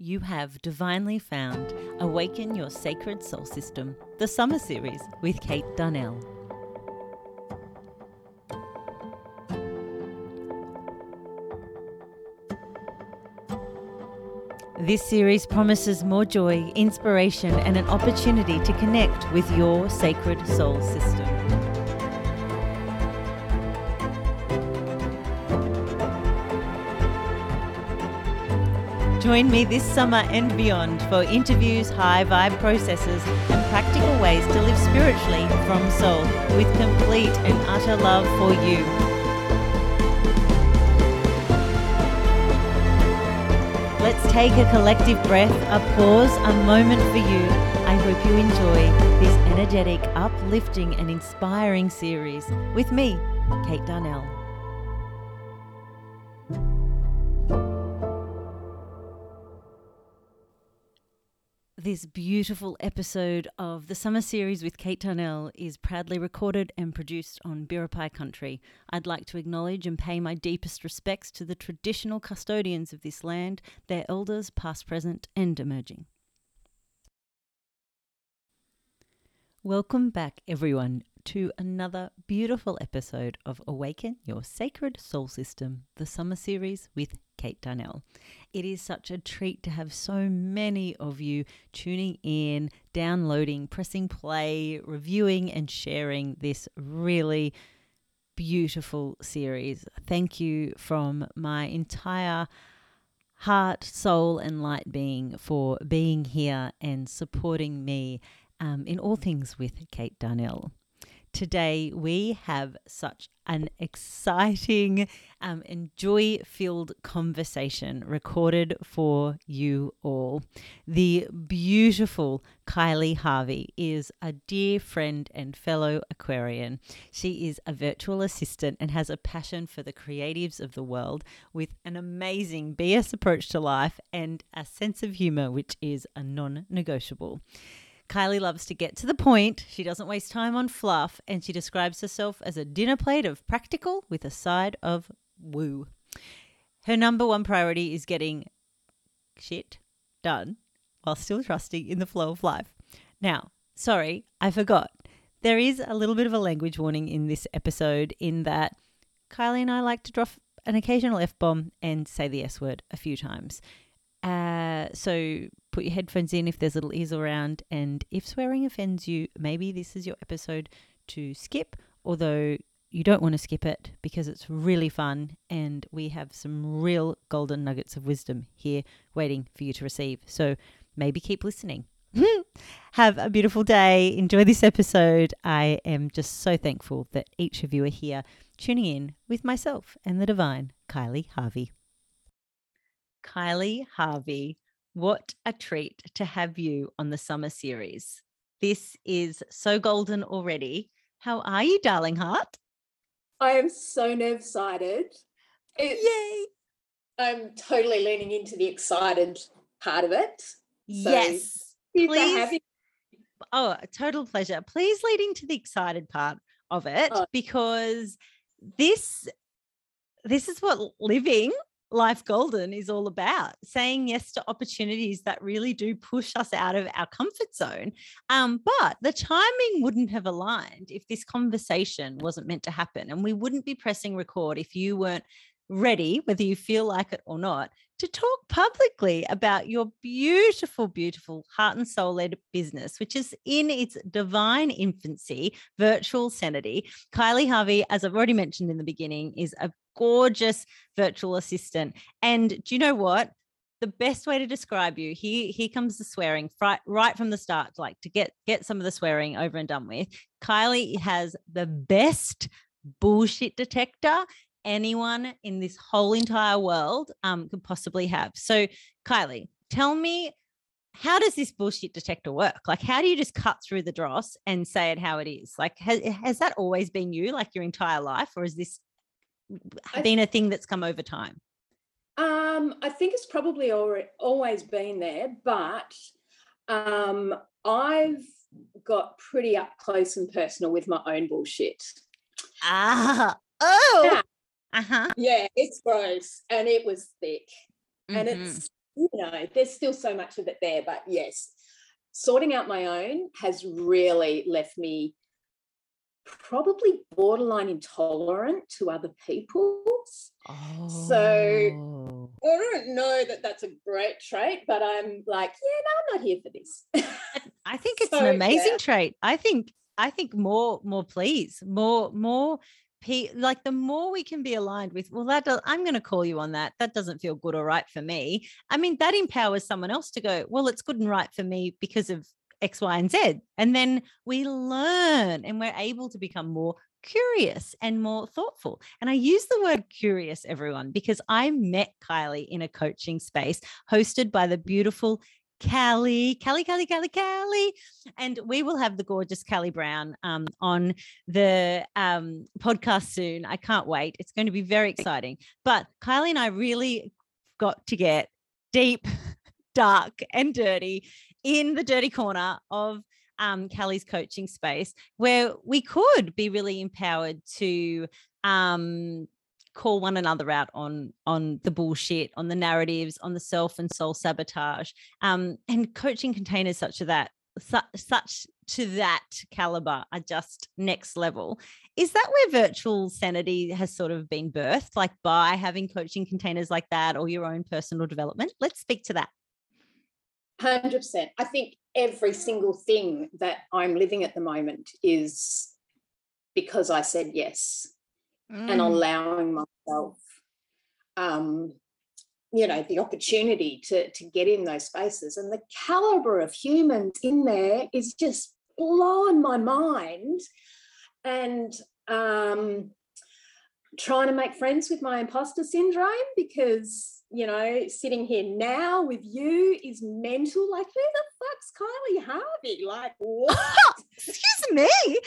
You have divinely found Awaken Your Sacred Soul System, the summer series with Kate Darnell. This series promises more joy, inspiration, and an opportunity to connect with your sacred soul system. Join me this summer and beyond for interviews, high vibe processes, and practical ways to live spiritually from soul with complete and utter love for you. Let's take a collective breath, a pause, a moment for you. I hope you enjoy this energetic, uplifting, and inspiring series with me, Kate Darnell. This beautiful episode of the summer series with Kate Darnell is proudly recorded and produced on Biripi country. I'd like to acknowledge and pay my deepest respects to the traditional custodians of this land, their elders, past, present, and emerging. Welcome back, everyone, to another beautiful episode of Awaken Your Sacred Soul System, the summer series with Kate Darnell. It is such a treat to have so many of you tuning in, downloading, pressing play, reviewing, and sharing this really beautiful series. Thank you from my entire heart, soul, and light being for being here and supporting me um, in all things with Kate Darnell. Today, we have such an exciting um, and joy filled conversation recorded for you all. The beautiful Kylea Harvey is a dear friend and fellow Aquarian. She is a virtual assistant and has a passion for the creatives of the world with an amazing BS approach to life and a sense of humor, which is a non negotiable. Kylea loves to get to the point. She doesn't waste time on fluff, and she describes herself as a dinner plate of practical with a side of woo. Her number one priority is getting shit done while still trusting in the flow of life. Now, sorry, I forgot. There is a little bit of a language warning in this episode in that Kylea and I like to drop an occasional F bomb and say the S word a few times. Uh, so put your headphones in if there's little ears around. And if swearing offends you, maybe this is your episode to skip, although you don't want to skip it because it's really fun and we have some real golden nuggets of wisdom here waiting for you to receive. So maybe keep listening. have a beautiful day. Enjoy this episode. I am just so thankful that each of you are here tuning in with myself and the divine Kylea Harvey. Kylea Harvey, what a treat to have you on the summer series. This is so golden already. How are you, darling heart? I am so nerve sighted. Yay! I'm totally leaning into the excited part of it. So yes. Please. Oh, a total pleasure. Please lead into the excited part of it oh. because this this is what living Life Golden is all about saying yes to opportunities that really do push us out of our comfort zone. Um, but the timing wouldn't have aligned if this conversation wasn't meant to happen. And we wouldn't be pressing record if you weren't ready, whether you feel like it or not, to talk publicly about your beautiful, beautiful heart and soul led business, which is in its divine infancy, virtual sanity. Kylea Harvey, as I've already mentioned in the beginning, is a gorgeous virtual assistant. And do you know what? The best way to describe you here here comes the swearing right, right from the start, like to get get some of the swearing over and done with. Kylea has the best bullshit detector anyone in this whole entire world um, could possibly have. So, Kylea, tell me, how does this bullshit detector work? Like, how do you just cut through the dross and say it how it is? Like, has, has that always been you, like your entire life, or is this been a thing that's come over time? Um, I think it's probably always been there, but um, I've got pretty up close and personal with my own bullshit. Ah, oh, uh-huh. Yeah, it's gross and it was thick. Mm-hmm. And it's you know, there's still so much of it there. But yes, sorting out my own has really left me probably borderline intolerant to other people's. Oh. So I don't know that that's a great trait, but I'm like, yeah, no, I'm not here for this. I think it's so, an amazing yeah. trait. I think I think more more please, more more P, like the more we can be aligned with well that does, i'm going to call you on that that doesn't feel good or right for me i mean that empowers someone else to go well it's good and right for me because of X, Y, and Z. And then we learn and we're able to become more curious and more thoughtful. And I use the word curious, everyone, because I met Kylea in a coaching space hosted by the beautiful Callie, Callie, Callie, Callie, Callie. And we will have the gorgeous Callie Brown um, on the um, podcast soon. I can't wait. It's going to be very exciting. But Kylea and I really got to get deep, dark, and dirty in the dirty corner of um, Callie's coaching space where we could be really empowered to um, call one another out on on the bullshit, on the narratives, on the self and soul sabotage, um, and coaching containers such as that such, such to that caliber are just next level. Is that where virtual sanity has sort of been birthed, like by having coaching containers like that or your own personal development? Let's speak to that. 100%. I think every single thing that I'm living at the moment is because I said yes mm. and allowing myself, um, you know, the opportunity to, to get in those spaces. And the caliber of humans in there is just blowing my mind. And um, trying to make friends with my imposter syndrome because you know, sitting here now with you is mental. Like, who the fuck's Kylea Harvey? Like, what? Excuse me.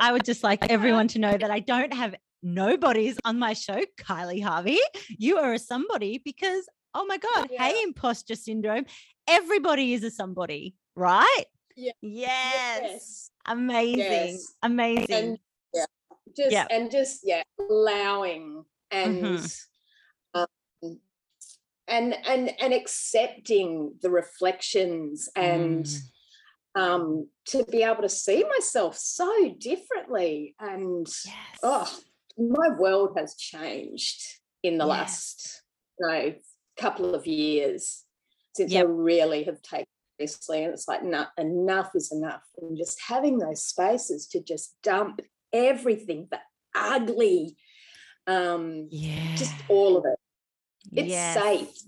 I would just like everyone to know that I don't have nobodies on my show, Kylea Harvey. You are a somebody because, oh my God, yeah. hey, imposter syndrome. Everybody is a somebody, right? Yeah. Yes. yes. Amazing. Yes. Amazing. And, yeah. Just yeah. and just yeah, allowing and mm-hmm and and and accepting the reflections and mm. um to be able to see myself so differently and yes. oh my world has changed in the yes. last you know, couple of years since yep. I really have taken seriously and it's like no, enough is enough and just having those spaces to just dump everything the ugly um yeah just all of it it's yes. safe. safe.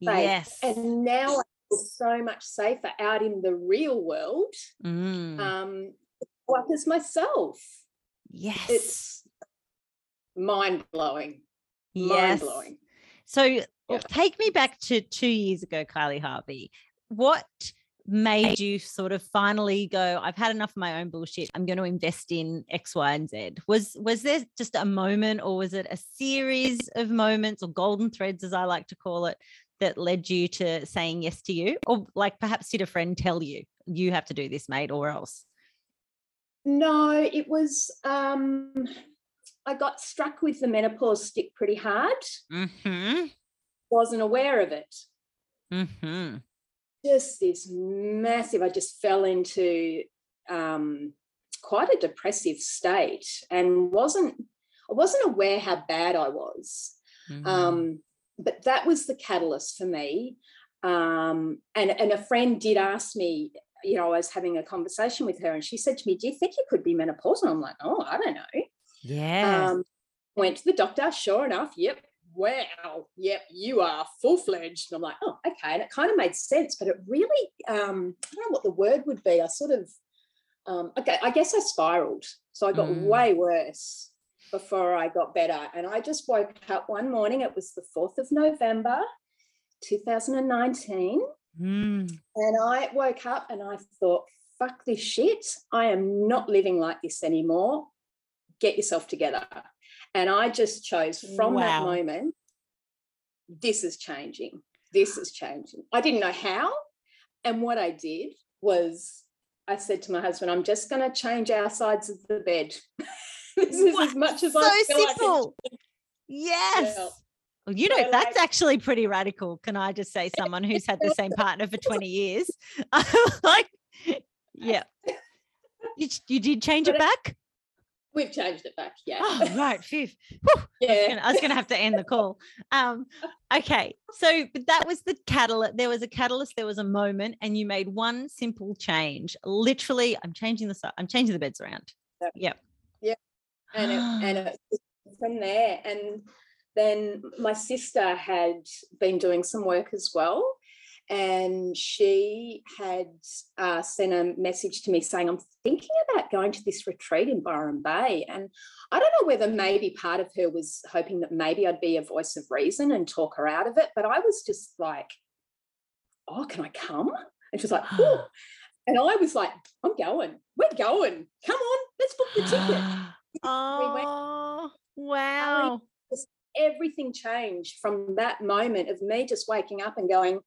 Yes. And now I feel so much safer out in the real world. Mm. Um, like as myself. Yes. It's mind blowing. Yes. Mind blowing. So yeah. take me back to two years ago, Kylea Harvey. What made you sort of finally go i've had enough of my own bullshit. I'm going to invest in x y and z. Was was there just a moment or was it a series of moments or golden threads as i like to call it that led you to saying yes to you? Or like perhaps did a friend tell you you have to do this mate or else? No it was um i got struck with the menopause stick pretty hard. Mm-hmm. wasn't aware of it. Mm-hmm just this massive, I just fell into um, quite a depressive state and wasn't, I wasn't aware how bad I was. Mm-hmm. Um, but that was the catalyst for me. Um, and, and a friend did ask me, you know, I was having a conversation with her and she said to me, Do you think you could be menopausal? I'm like, Oh, I don't know. Yeah. Um, went to the doctor, sure enough, yep, wow, yep, you are full fledged. And I'm like, oh, okay. And it kind of made sense, but it really, um, I don't know what the word would be. I sort of, um, okay, I guess I spiraled. So I got mm. way worse before I got better. And I just woke up one morning, it was the 4th of November, 2019. Mm. And I woke up and I thought, fuck this shit. I am not living like this anymore. Get yourself together. And I just chose from wow. that moment, this is changing. This is changing. I didn't know how. And what I did was I said to my husband, I'm just going to change our sides of the bed. this is what? as much as I so I simple. Yes. Well, you know, So, that's like- actually pretty radical. Can I just say, someone who's had the same partner for 20 years? like, yeah. You, you did change it But back? We've changed it back. Yeah. Oh, right. Phew. Whew. yeah. I was going to have to end the call. Um, okay, so but that was the catalyst. There was a catalyst. There was a moment, and you made one simple change. Literally, I'm changing the. I'm changing the beds around. Yeah. Yep. and it, and it, from there and then my sister had been doing some work as well and she had uh, sent a message to me saying i'm thinking about going to this retreat in byron bay. And i don't know whether maybe part of her was hoping that maybe i'd be a voice of reason and talk her out of it but i was just like oh can i come? And she's like oh and i was like i'm going. We're going. Come on. Let's book the ticket. Oh, wow. everything changed from that moment of me just waking up and going,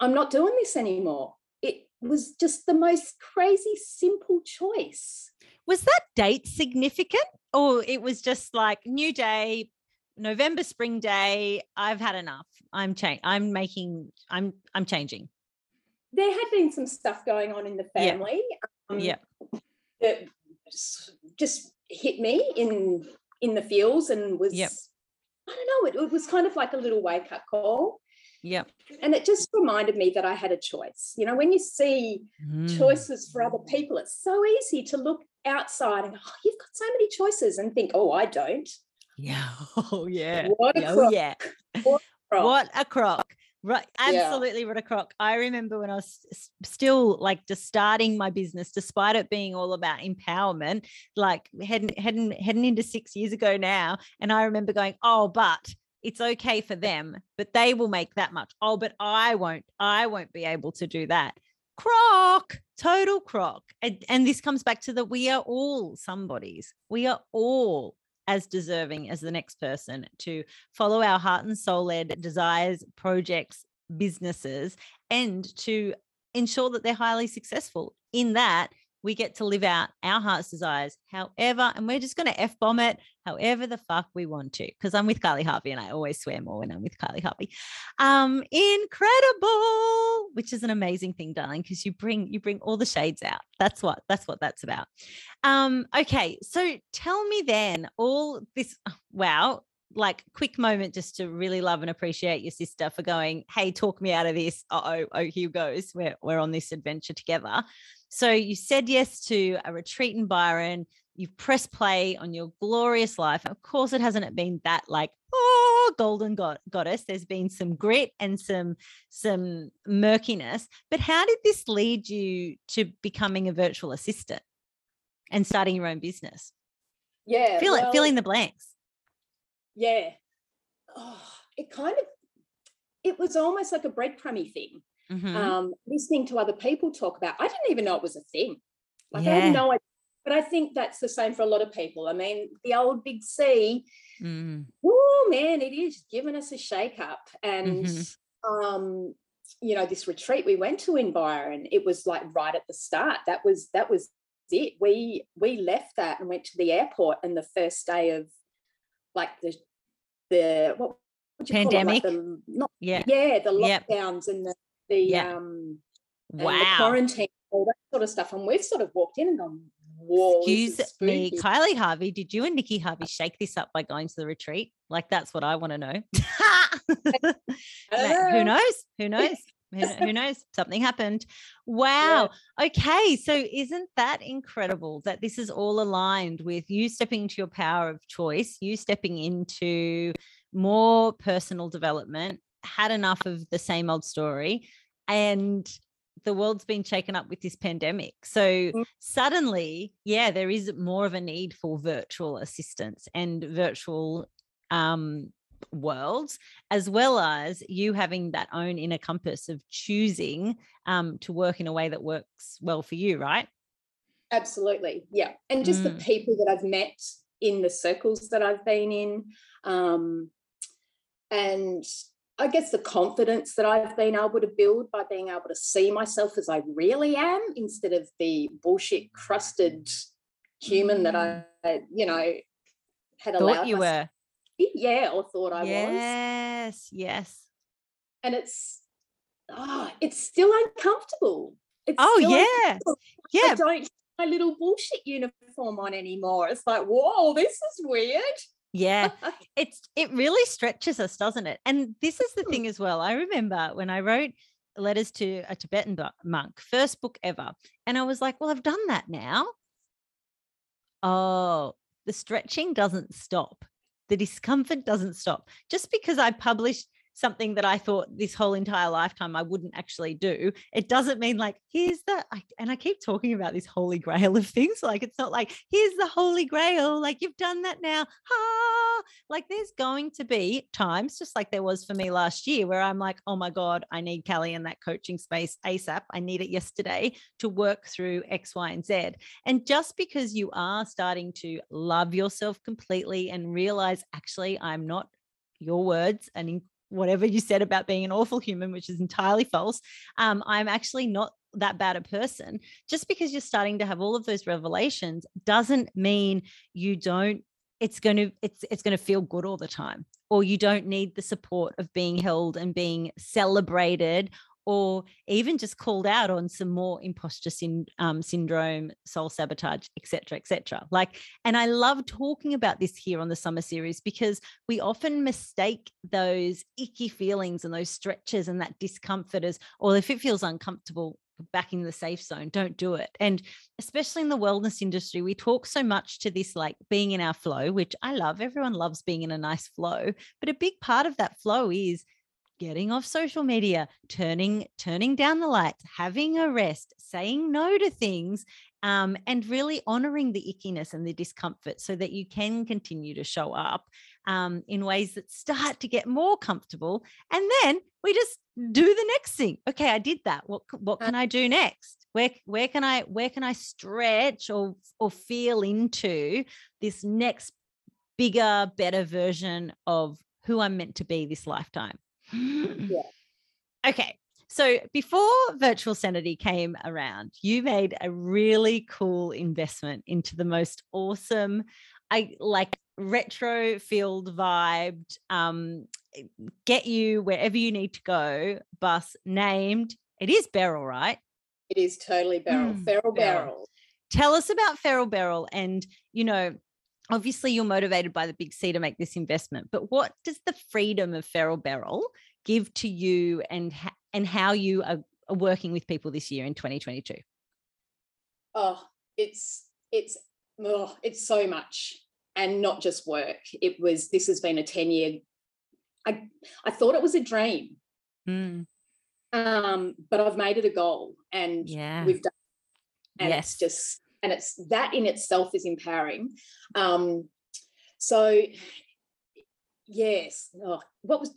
I'm not doing this anymore. It was just the most crazy simple choice. Was that date significant, or it was just like new day, November spring day? I've had enough. I'm changing. I'm making. I'm. I'm changing. There had been some stuff going on in the Yeah. family. um, Yeah. That just, just hit me in in the feels and was Yep. I don't know, it, it was kind of like a little wake up call. Yep. And it just reminded me that I had a choice. You know, when you see Mm. choices for other people. It's so easy to look outside and go, oh, you've got so many choices and think, oh, I don't. Yeah. Oh yeah. What a Oh crock. yeah. Right. What a crock. Right. Yeah. Absolutely what a crock. I remember when I was still like just starting my business, despite it being all about empowerment, like heading heading heading into six years ago now. And I remember going, oh, but it's okay for them, but they will make that much. Oh, but I won't, I won't be able to do that. Crock, total crock. And, and this comes back to that we are all somebodies. We are all as deserving as the next person to follow our heart and soul led desires, projects, businesses, and to ensure that they're highly successful. In that, we get to live out our heart's desires, however, and we're just going to F bomb it however the fuck we want to. Because I'm with Carly Harvey and I always swear more when I'm with Carly Harvey. Um, incredible, which is an amazing thing, darling, because you bring you bring all the shades out. That's what that's what that's about. Um, okay, so tell me then all this wow, like quick moment just to really love and appreciate your sister for going, hey, talk me out of this. Uh-oh, oh, here goes. We're we're on this adventure together. So you said yes to a retreat in Byron. You've pressed play on your glorious life. Of course, it hasn't been that like, oh, golden god- goddess. There's been some grit and some some murkiness. But how did this lead you to becoming a virtual assistant and starting your own business? Yeah. Fill it, fill in the blanks. Yeah. Oh, it kind of, it was almost like a breadcrumby thing. Mhm. Um, listening to other people talk about, I didn't even know it was a thing. Like I Yeah. had no idea. But I think that's the same for a lot of people. I mean, the old big C, Mm. oh man, it is giving us a shake up. And Mhm. um, you know, this retreat we went to in Byron, it was like right at the start. That was that was it. We we left that and went to the airport and the first day of like the the what would you call it? Pandemic? Like the, not, Yeah. yeah, the Yep. lockdowns and the the Yeah. um and the Wow. quarantine, all that sort of stuff. And we've sort of walked in and gone, whoa. Excuse me. Kylea Harvey, did you and Nikki Harvey shake this up by going to the retreat? Like, that's what I want to know. Like, who knows? Who knows? Who, who knows? Something happened. Wow. Okay. So, isn't that incredible that this is all aligned with you stepping into your power of choice, you stepping into more personal development, had enough of the same old story, and the world's been shaken up with this pandemic. So, Mm. suddenly, yeah, there is more of a need for virtual assistance and virtual um, worlds, as well as you having that own inner compass of choosing um, to work in a way that works well for you, right? Absolutely. Yeah. And just the Mm. people that I've met in the circles that I've been in. Um, and I guess the confidence that I've been able to build by being able to see myself as I really am instead of the bullshit crusted human that I, you know, had allowed you were. Yeah, or thought I yes, was. Yes, yes. And it's oh, it's still uncomfortable. It's oh still yeah, yeah. I don't my little bullshit uniform on anymore. It's like, whoa, this is weird. Yeah, it's it really stretches us, doesn't it? And this is the Hmm. thing as well. I remember when I wrote letters to a Tibetan monk, first book ever, and I was like, well, I've done that now. Oh, the stretching doesn't stop. The discomfort doesn't stop. Just because I published something that I thought this whole entire lifetime I wouldn't actually do, it doesn't mean like, here's the, I, and I keep talking about this holy grail of things. Like, it's not like, here's the holy grail. Like, you've done that now. Ha! Like, there's going to be times, just like there was for me last year, where I'm like, oh my God, I need Kelly in that coaching space ASAP. I need it yesterday to work through X, Y, and Z. And just because you are starting to love yourself completely and realize, actually, I'm not your words and in whatever you said about being an awful human, which is entirely false. Um, I'm actually not that bad a person. Just because you're starting to have all of those revelations doesn't mean you don't. It's going to it's it's going to feel good all the time, or you don't need the support of being held and being celebrated or even just called out on some more imposter syn- um, syndrome, soul sabotage, etc., etc. Like, and I love talking about this here on the summer series because we often mistake those icky feelings and those stretches and that discomfort as, or if it feels uncomfortable, back in the safe zone, don't do it. And especially in the wellness industry, we talk so much to this like being in our flow, which I love. Everyone loves being in a nice flow, but a big part of that flow is getting off social media turning turning down the lights having a rest saying no to things um, and really honoring the ickiness and the discomfort so that you can continue to show up um, in ways that start to get more comfortable and then we just do the next thing. Okay i did that. What what can i do next? Where where can i where can i stretch or or feel into this next bigger better version of who i'm meant to be this lifetime Okay. So before virtual sanity came around, you made a really cool investment into the most awesome, I like retro field vibed, um, get you wherever you need to go bus named. It is Beryl, right? It is totally barrel, Mm, feral Beryl. barrel. Tell us about Feral Beryl and, you know, obviously you're motivated by the big C to make this investment, but what does the freedom of Feral Beryl give to you and ha- and how you are, are working with people this year in 2022? Oh, it's it's oh, it's so much, and not just work. It was this has been a ten year. I I thought it was a dream, Mm, um, but I've made it a goal, and yeah. we've done. And Yes. it's just and it's that in itself is empowering. Um, so yes, oh, what was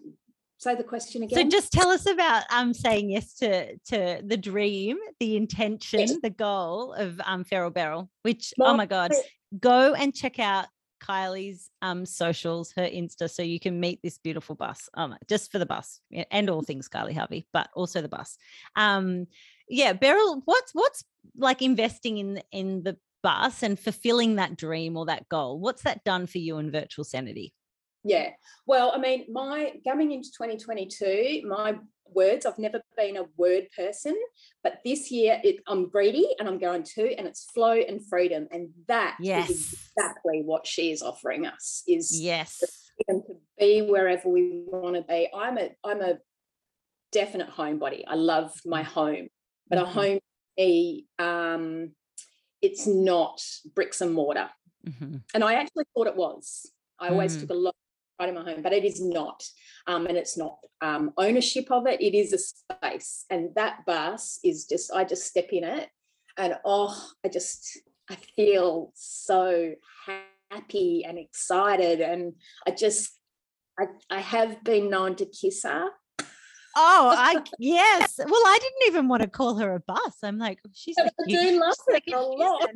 say the question again So just tell us about um saying yes to to the dream, the intention, the goal of um Feral Beryl, which oh My- my god, go and check out Kylea's um socials, her Insta, so you can meet this beautiful bus. Um, just for the bus and all things Kylea Harvey, but also the bus. Um, yeah, Beryl, what's what's like investing in in the bus and fulfilling that dream or that goal? What's that done for you in virtual sanity? Yeah. Well, I mean, my coming into 2022, my words, I've never been a word person, but this year it, I'm greedy and I'm going to, and it's flow and freedom. And that is Yes. exactly what she is offering us is Yes. freedom to be wherever we want to be. I'm a I'm a definite homebody. I love my mm. home, but a Mhm. home um, it's not bricks and mortar. Mhm. And I actually thought it was. I always Mm. took a lot of pride in my home, but it is not. Um, and it's not um, ownership of it. It is a space. And that bus is just, I just step in it and oh, I just, I feel so happy and excited. And I just, I, I have been known to kiss her. Oh, I yes. Well, I didn't even want to call her a bus. I'm like, oh, she's I like, do love like a lot.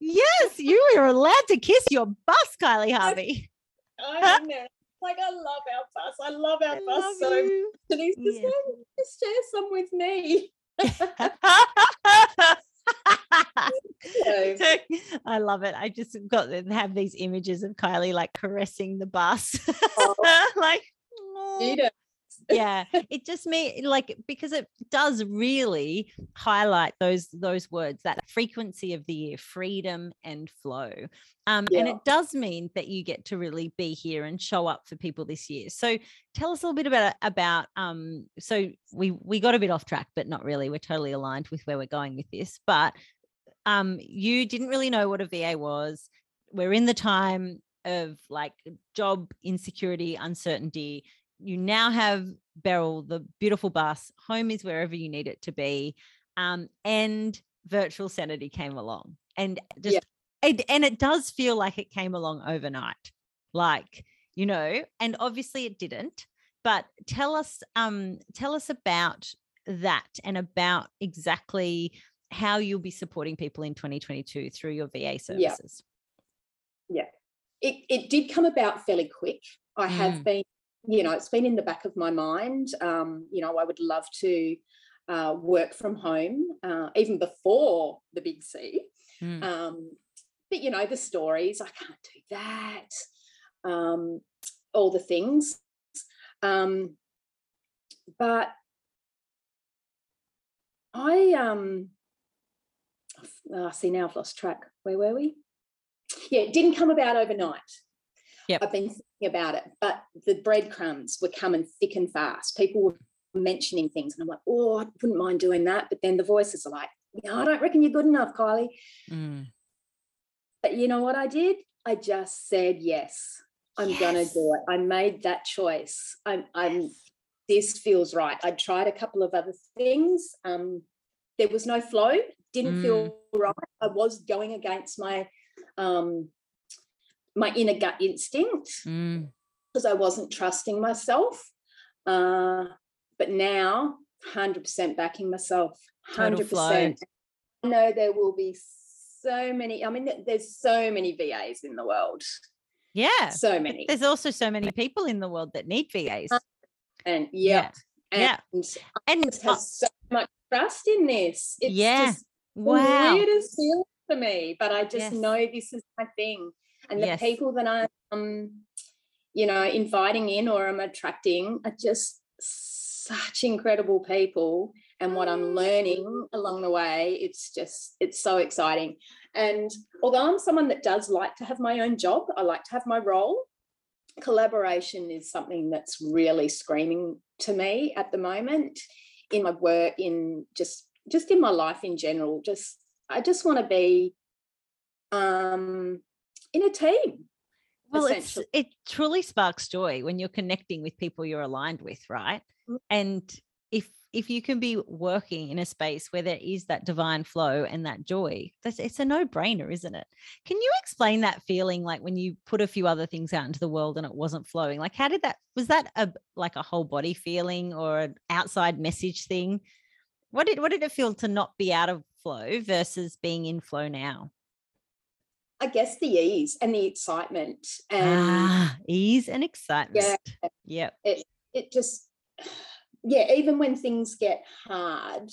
Yes, you are allowed to kiss your bus, Kylea Harvey. I'm in. Like, I love our bus. I love our I bus love so you. He's just like, just share some with me. I love it. I just got to have these images of Kylea like caressing the bus. Oh. like, yeah it just me like because it does really highlight those those words that frequency of the year freedom and flow um, yeah. and it does mean that you get to really be here and show up for people this year so tell us a little bit about about um so we we got a bit off track but not really we're totally aligned with where we're going with this but um you didn't really know what a va was we're in the time of like job insecurity uncertainty you now have Beryl, the beautiful bus. Home is wherever you need it to be. Um, and virtual sanity came along. And just yeah. and, and it does feel like it came along overnight. Like, you know, and obviously it didn't. But tell us, um, tell us about that and about exactly how you'll be supporting people in 2022 through your VA services. Yeah. yeah. It, it did come about fairly quick. I mm. have been you know, it's been in the back of my mind. Um, you know, I would love to uh, work from home uh, even before the big C. Mm. Um, but you know, the stories, I can't do that. Um, all the things. Um, but I um oh, see now I've lost track. Where were we? Yeah, it didn't come about overnight. Yep. I've been about it, but the breadcrumbs were coming thick and fast. People were mentioning things, and I'm like, oh, I wouldn't mind doing that. But then the voices are like, no, I don't reckon you're good enough, Kylea. Mm. But you know what I did? I just said yes. I'm yes. gonna do it. I made that choice. I'm, I'm this feels right. I tried a couple of other things. Um, there was no flow, didn't mm. feel right. I was going against my um, my inner gut instinct mm. because I wasn't trusting myself. Uh, but now, 100% backing myself. 100%. I know there will be so many. I mean, there's so many VAs in the world. Yeah. So many. There's also so many people in the world that need VAs. And yeah. Yeah. And, and it has so much trust in this. It's yeah. just wow. weirdest feeling for me, but I just yes. know this is my thing and the yes. people that I'm um, you know inviting in or I'm attracting are just such incredible people. And what I'm learning along the way it's just it's so exciting. And although I'm someone that does like to have my own job I like to have my role collaboration is something that's really screaming to me at the moment in my work in just just in my life in general. Just I just want to be um in a team. Well, it's it truly sparks joy when you're connecting with people you're aligned with, right? Mm-hmm. And if if you can be working in a space where there is that divine flow and that joy, that's it's a no-brainer, isn't it? Can you explain that feeling like when you put a few other things out into the world and it wasn't flowing? Like how did that was that a like a whole body feeling or an outside message thing? What did what did it feel to not be out of flow versus being in flow now? I guess the ease and the excitement and ah, ease and excitement. Yeah. Yeah. It it just yeah, even when things get hard,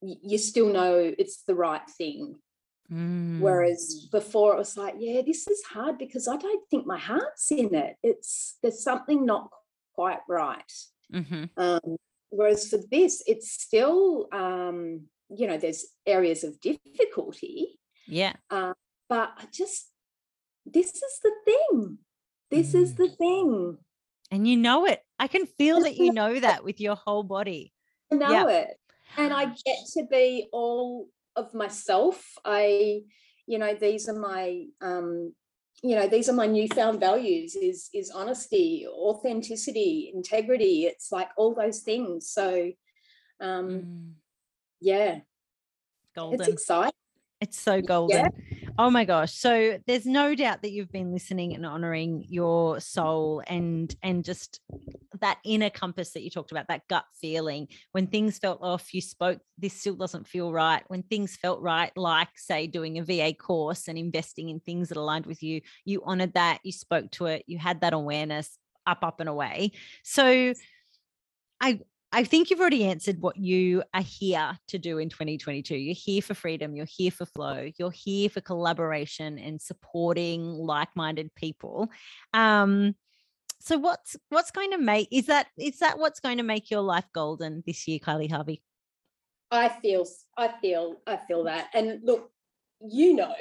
you still know it's the right thing. Mm. Whereas before it was like, yeah, this is hard because I don't think my heart's in it. It's there's something not quite right. Mm-hmm. Um, whereas for this, it's still um, you know, there's areas of difficulty. Yeah. Um, but I just, this is the thing. This mm. is the thing. And you know it. I can feel that you know that with your whole body. I know it. And I get to be all of myself. I, you know, these are my um, you know these are my newfound values is is honesty authenticity integrity it's like all those things so um mm. yeah golden it's exciting it's so golden. Yeah. Oh my gosh. So there's no doubt that you've been listening and honoring your soul and and just that inner compass that you talked about, that gut feeling. When things felt off, you spoke, this still doesn't feel right. When things felt right, like say doing a VA course and investing in things that aligned with you, you honored that, you spoke to it, you had that awareness up, up and away. So I I think you've already answered what you are here to do in 2022. You're here for freedom, you're here for flow, you're here for collaboration and supporting like-minded people. Um, so what's what's going to make is that is that what's going to make your life golden this year, Kylea Harvey? I feel I feel I feel that. And look, you know,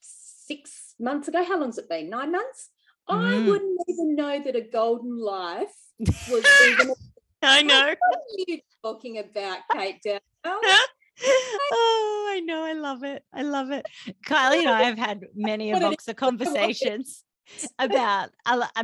six months ago, how long's it been? Nine months? Mm. I wouldn't even know that a golden life was even I know. What are you talking about, Kate Dow? oh, I know. I love it. I love it. Kylea and I have had many a box of conversations about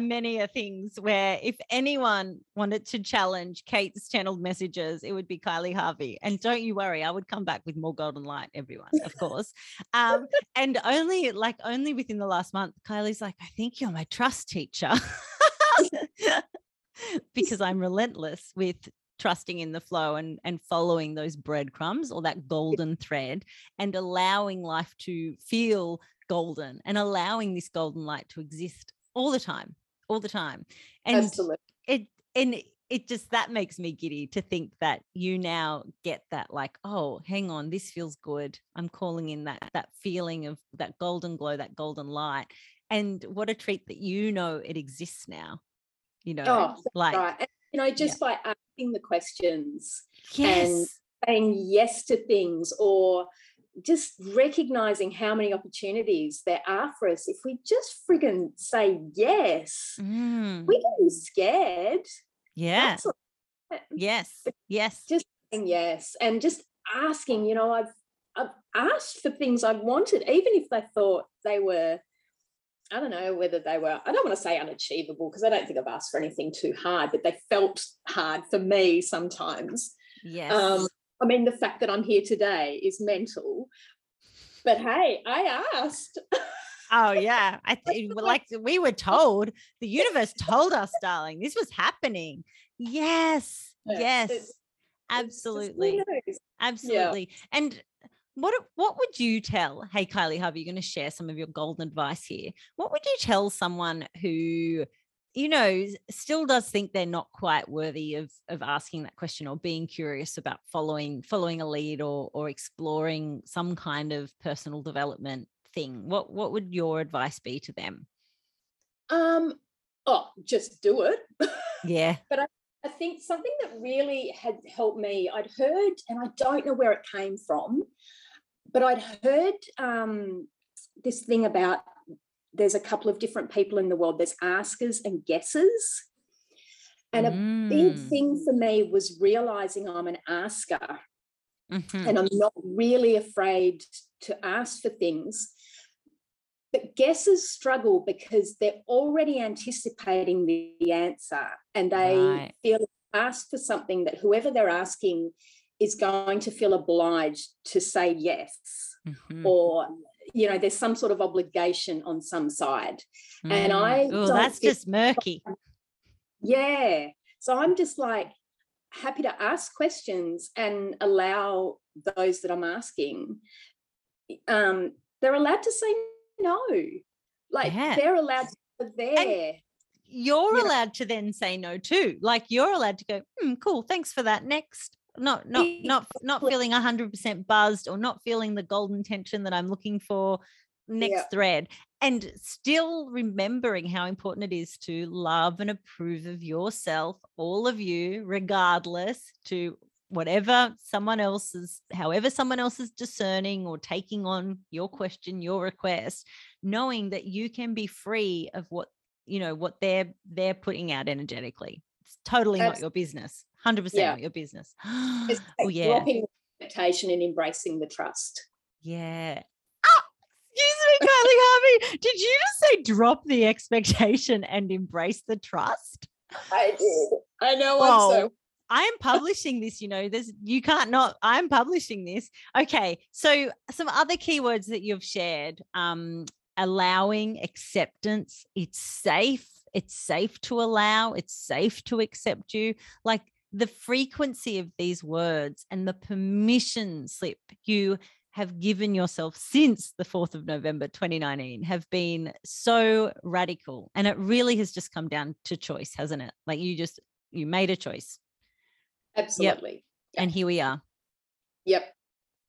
many a things where if anyone wanted to challenge Kate's channeled messages, it would be Kylea Harvey. And don't you worry, I would come back with more golden light, everyone, of course. Um, and only like only within the last month, Kylea's like, I think you're my trust teacher. because I'm relentless with trusting in the flow and and following those breadcrumbs or that golden thread and allowing life to feel golden and allowing this golden light to exist all the time all the time. And Absolutely. it and it just that makes me giddy to think that you now get that like oh hang on this feels good. I'm calling in that that feeling of that golden glow that golden light. And what a treat that you know it exists now you know oh, like right. and, you know just yeah. by asking the questions yes. and saying yes to things or just recognizing how many opportunities there are for us if we just friggin' say yes mm. we can be scared yeah yes yes just saying yes and just asking you know i've i've asked for things i've wanted even if they thought they were I don't know whether they were, I don't want to say unachievable because I don't think I've asked for anything too hard, but they felt hard for me sometimes. Yes. Um, I mean, the fact that I'm here today is mental, but hey, I asked. oh yeah, I th- like we were told. The universe told us, darling, this was happening. Yes, yes, absolutely, absolutely. Yeah. And what what would you tell? Hey, Kylea Harvey, you're going to share some of your golden advice here. What would you tell someone who you know still does think they're not quite worthy of of asking that question or being curious about following following a lead or or exploring some kind of personal development thing what what would your advice be to them um oh just do it yeah but I, I think something that really had helped me i'd heard and i don't know where it came from but I'd heard um, this thing about there's a couple of different people in the world. There's askers and guessers. And a mm. big thing for me was realizing I'm an asker mm-hmm. and I'm not really afraid to ask for things. But guessers struggle because they're already anticipating the, the answer and they right. feel asked for something that whoever they're asking is going to feel obliged to say yes mm-hmm. or you know there's some sort of obligation on some side mm. and i oh that's just murky yeah so i'm just like happy to ask questions and allow those that i'm asking um they're allowed to say no like yeah. they're allowed to there and you're you allowed know. to then say no too like you're allowed to go hmm, cool thanks for that next not not not not feeling 100% buzzed or not feeling the golden tension that i'm looking for next yeah. thread and still remembering how important it is to love and approve of yourself all of you regardless to whatever someone else is however someone else is discerning or taking on your question your request knowing that you can be free of what you know what they're they're putting out energetically it's totally That's, not your business 100% yeah. your business. Oh, yeah. Dropping expectation and embracing the trust. Yeah. Oh, excuse me, Kylea Harvey. Did you just say drop the expectation and embrace the trust? I did. I know I'm so I am publishing this, you know, there's you can't not I'm publishing this. Okay. So some other keywords that you've shared, um, allowing acceptance, it's safe, it's safe to allow, it's safe to accept you. Like the frequency of these words and the permission slip you have given yourself since the 4th of November 2019 have been so radical. And it really has just come down to choice, hasn't it? Like you just, you made a choice. Absolutely. Yep. And here we are. Yep.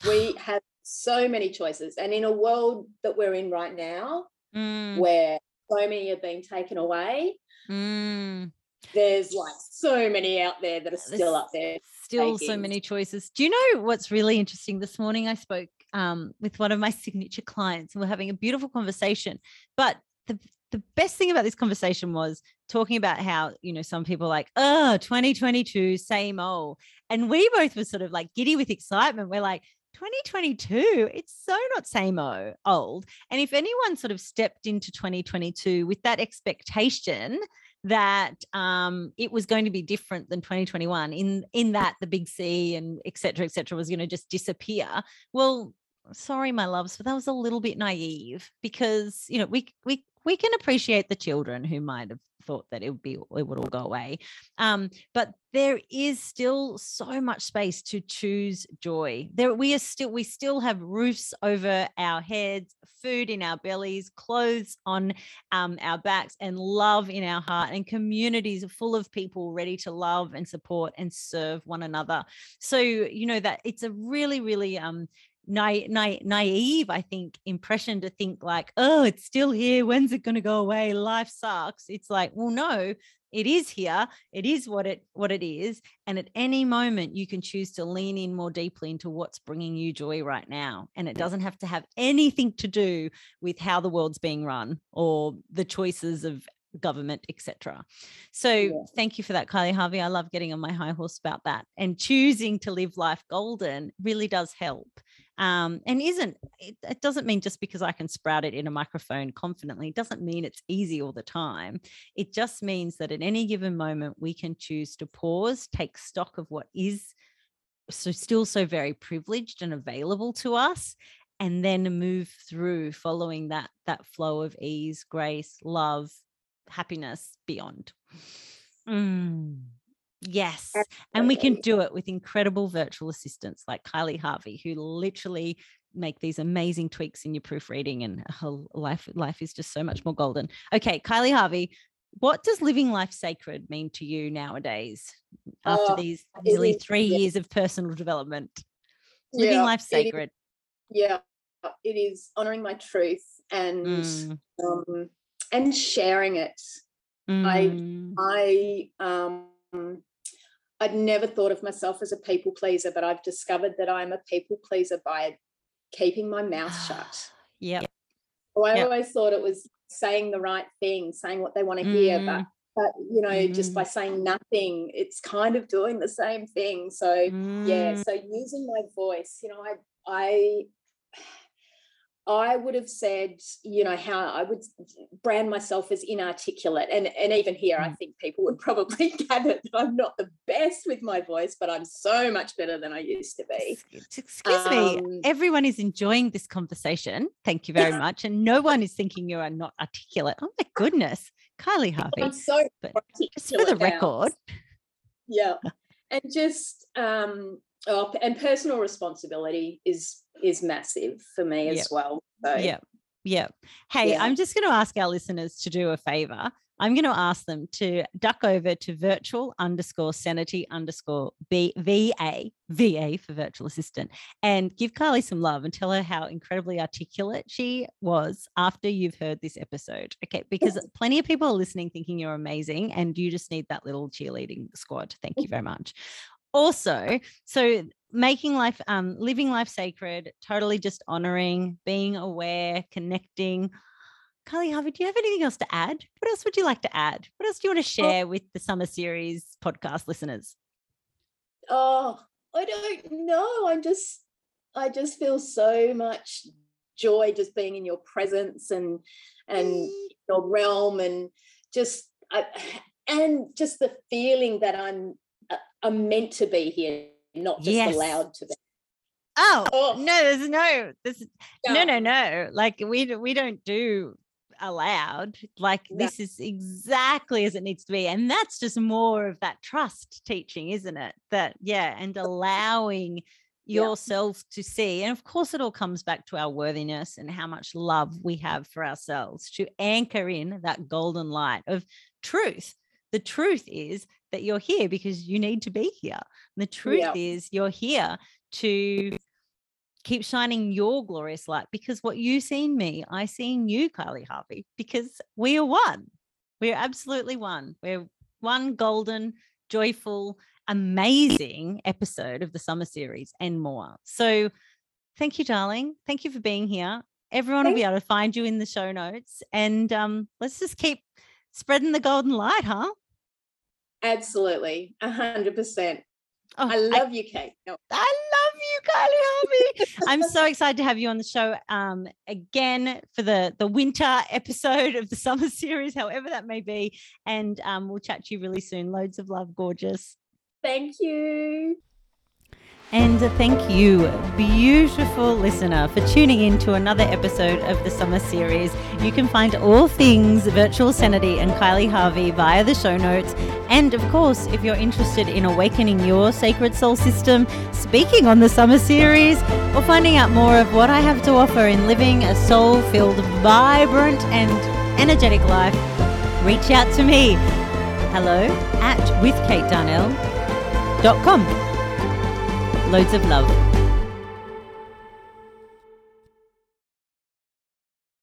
We have so many choices. And in a world that we're in right now, mm. where so many are being taken away, mm. there's like so many out there that are still there's up there. Still taking. so many choices. Do you know what's really interesting? This morning I spoke um, with one of my signature clients and we're having a beautiful conversation. But the, the best thing about this conversation was talking about how you know some people like oh 2022 same old and we both were sort of like giddy with excitement we're like 2022 it's so not same old and if anyone sort of stepped into 2022 with that expectation that um, it was going to be different than 2021 in in that the big c and et cetera et cetera was going to just disappear well sorry my loves but that was a little bit naive because you know we we we can appreciate the children who might have thought that it would be it would all go away. Um, but there is still so much space to choose joy. There we are still we still have roofs over our heads food in our bellies clothes on um, our backs and love in our heart and communities full of people ready to love and support and serve one another. So you know that it's a really really um na- na- naive, I think, impression to think like, oh, it's still here. When's it going to go away? Life sucks. It's like, well, no, it is here. It is what it what it is, and at any moment you can choose to lean in more deeply into what's bringing you joy right now, and it doesn't have to have anything to do with how the world's being run or the choices of government, etc. So yeah. thank you for that, Kylea Harvey. I love getting on my high horse about that. And choosing to live life golden really does help um, and isn't it, it, doesn't mean just because i can sprout it in a microphone confidently doesn't mean it's easy all the time it just means that at any given moment we can choose to pause take stock of what is so still so very privileged and available to us and then move through following that that flow of ease grace love happiness beyond mm. Yes. And we can do it with incredible virtual assistants like Kylea Harvey, who literally make these amazing tweaks in your proofreading and her life life is just so much more golden. Okay, Kylea Harvey, what does living life sacred mean to you nowadays after oh, these nearly is, 3 yeah. years of personal development? Living yeah, life sacred. It is, yeah, it is honoring my truth and mm. um and sharing it. Mm. I I um I'd never thought of myself as a people pleaser, but I've discovered that I'm a people pleaser by keeping my mouth shut. yeah. So I yep. always thought it was saying the right thing, saying what they want to mm. hear, but mm. but you know, mm. just by mm. saying nothing, it's kind of doing the same thing. So mm. yeah, so using my voice, you know, I I I would have said, you know, how I would brand myself as inarticulate. And, and even here, I mm. think people would probably gather that I'm not the best with my voice, but I'm so much better than I used to be. Excuse um, me. Everyone is enjoying this conversation. Thank you very much. And no one is thinking you are not articulate. Oh my goodness. Kylea Harvey. I'm so but just for the record. Yeah. And just um oh, and personal responsibility is is massive for me as well. So yeah. Yeah. Hey, yeah. I'm just going to ask our listeners to do a favor. I'm going to ask them to duck over to virtual underscore sanity underscore B, VA, VA for virtual assistant, and give Carly some love and tell her how incredibly articulate she was after you've heard this episode. Okay, because plenty of people are listening thinking you're amazing and you just need that little cheerleading squad. Thank you very much also so making life um living life sacred totally just honoring being aware connecting Kylea Harvey, do you have anything else to add? What else would you like to add? What else do you want to share with the summer series podcast listeners? Oh, I don't know. I'm just I just feel so much joy just being in your presence and and your realm and just I, and just the feeling that I'm are meant to be here, not just yes. allowed to be. Oh, oh, no, there's no, there's no, no, no. Like we we don't do allowed. Like no. this is exactly as it needs to be, and that's just more of that trust teaching, isn't it? That yeah, and allowing yourself yeah. to see. And of course, it all comes back to our worthiness and how much love we have for ourselves to anchor in that golden light of truth. The truth is that you're here because you need to be here. And the truth Yeah. is, you're here to keep shining your glorious light because what you see in me, I see in you, Kylea Harvey, because we are one. We're absolutely one. We're one golden, joyful, amazing episode of the summer series and more. So thank you, darling. Thank you for being here. Everyone will be able to find you in the show notes. And um, let's just keep spreading the golden light, huh? Absolutely. A hundred percent. Oh, I love you, Kate. No, I love you, Kylea Harvey. I'm so excited to have you on the show um, again for the the winter episode of the summer series, however that may be. And um, we'll chat to you really soon. Loads of love, gorgeous. Thank you. And thank you, beautiful listener, for tuning in to another episode of the Summer Series. You can find all things Virtual Sanity and Kylea Harvey via the show notes. And of course, if you're interested in awakening your sacred soul system, speaking on the Summer Series, or finding out more of what I have to offer in living a soul filled, vibrant, and energetic life, reach out to me. Hello at withkatedarnell.com. Loads of love.